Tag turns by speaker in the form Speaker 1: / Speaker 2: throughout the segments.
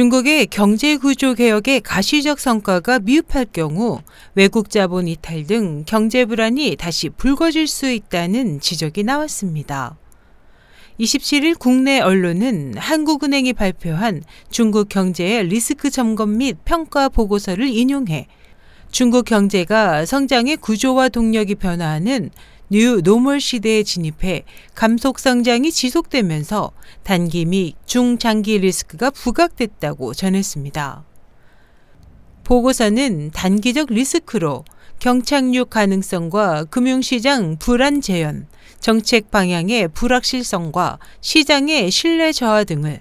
Speaker 1: 중국의 경제 구조 개혁의 가시적 성과가 미흡할 경우 외국 자본 이탈 등 경제 불안이 다시 불거질 수 있다는 지적이 나왔습니다. 27일 국내 언론은 한국은행이 발표한 중국 경제의 리스크 점검 및 평가 보고서를 인용해 중국 경제가 성장의 구조와 동력이 변화하는 new normal 시대에 진입해 감속 성장이 지속되면서 단기 및 중장기 리스크가 부각됐다고 전했습니다. 보고서는 단기적 리스크로 경착륙 가능성과 금융시장 불안 재현, 정책 방향의 불확실성과 시장의 신뢰 저하 등을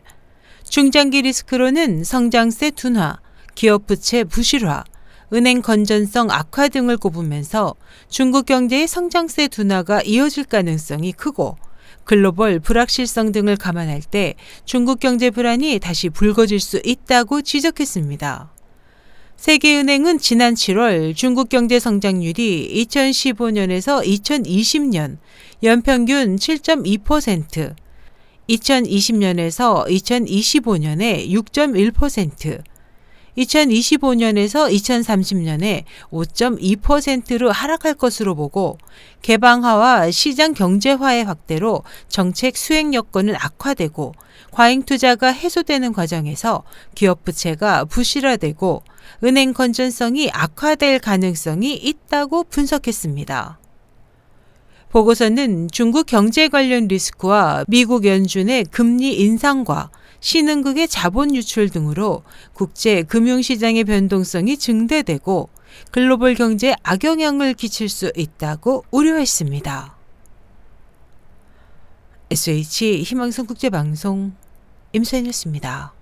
Speaker 1: 중장기 리스크로는 성장세 둔화, 기업 부채 부실화, 은행 건전성 악화 등을 꼽으면서 중국 경제의 성장세 둔화가 이어질 가능성이 크고 글로벌 불확실성 등을 감안할 때 중국 경제 불안이 다시 불거질 수 있다고 지적했습니다. 세계은행은 지난 7월 중국 경제 성장률이 2015년에서 2020년 연평균 7.2%, 2020년에서 2025년에 6.1%, 2025년에서 2030년에 5.2%로 하락할 것으로 보고 개방화와 시장 경제화의 확대로 정책 수행 여건은 악화되고 과잉 투자가 해소되는 과정에서 기업 부채가 부실화되고 은행 건전성이 악화될 가능성이 있다고 분석했습니다. 보고서는 중국 경제 관련 리스크와 미국 연준의 금리 인상과 신흥국의 자본 유출 등으로 국제 금융시장의 변동성이 증대되고 글로벌 경제에 악영향을 끼칠 수 있다고 우려했습니다. SH 희망성 국제방송 임소연이었습니다.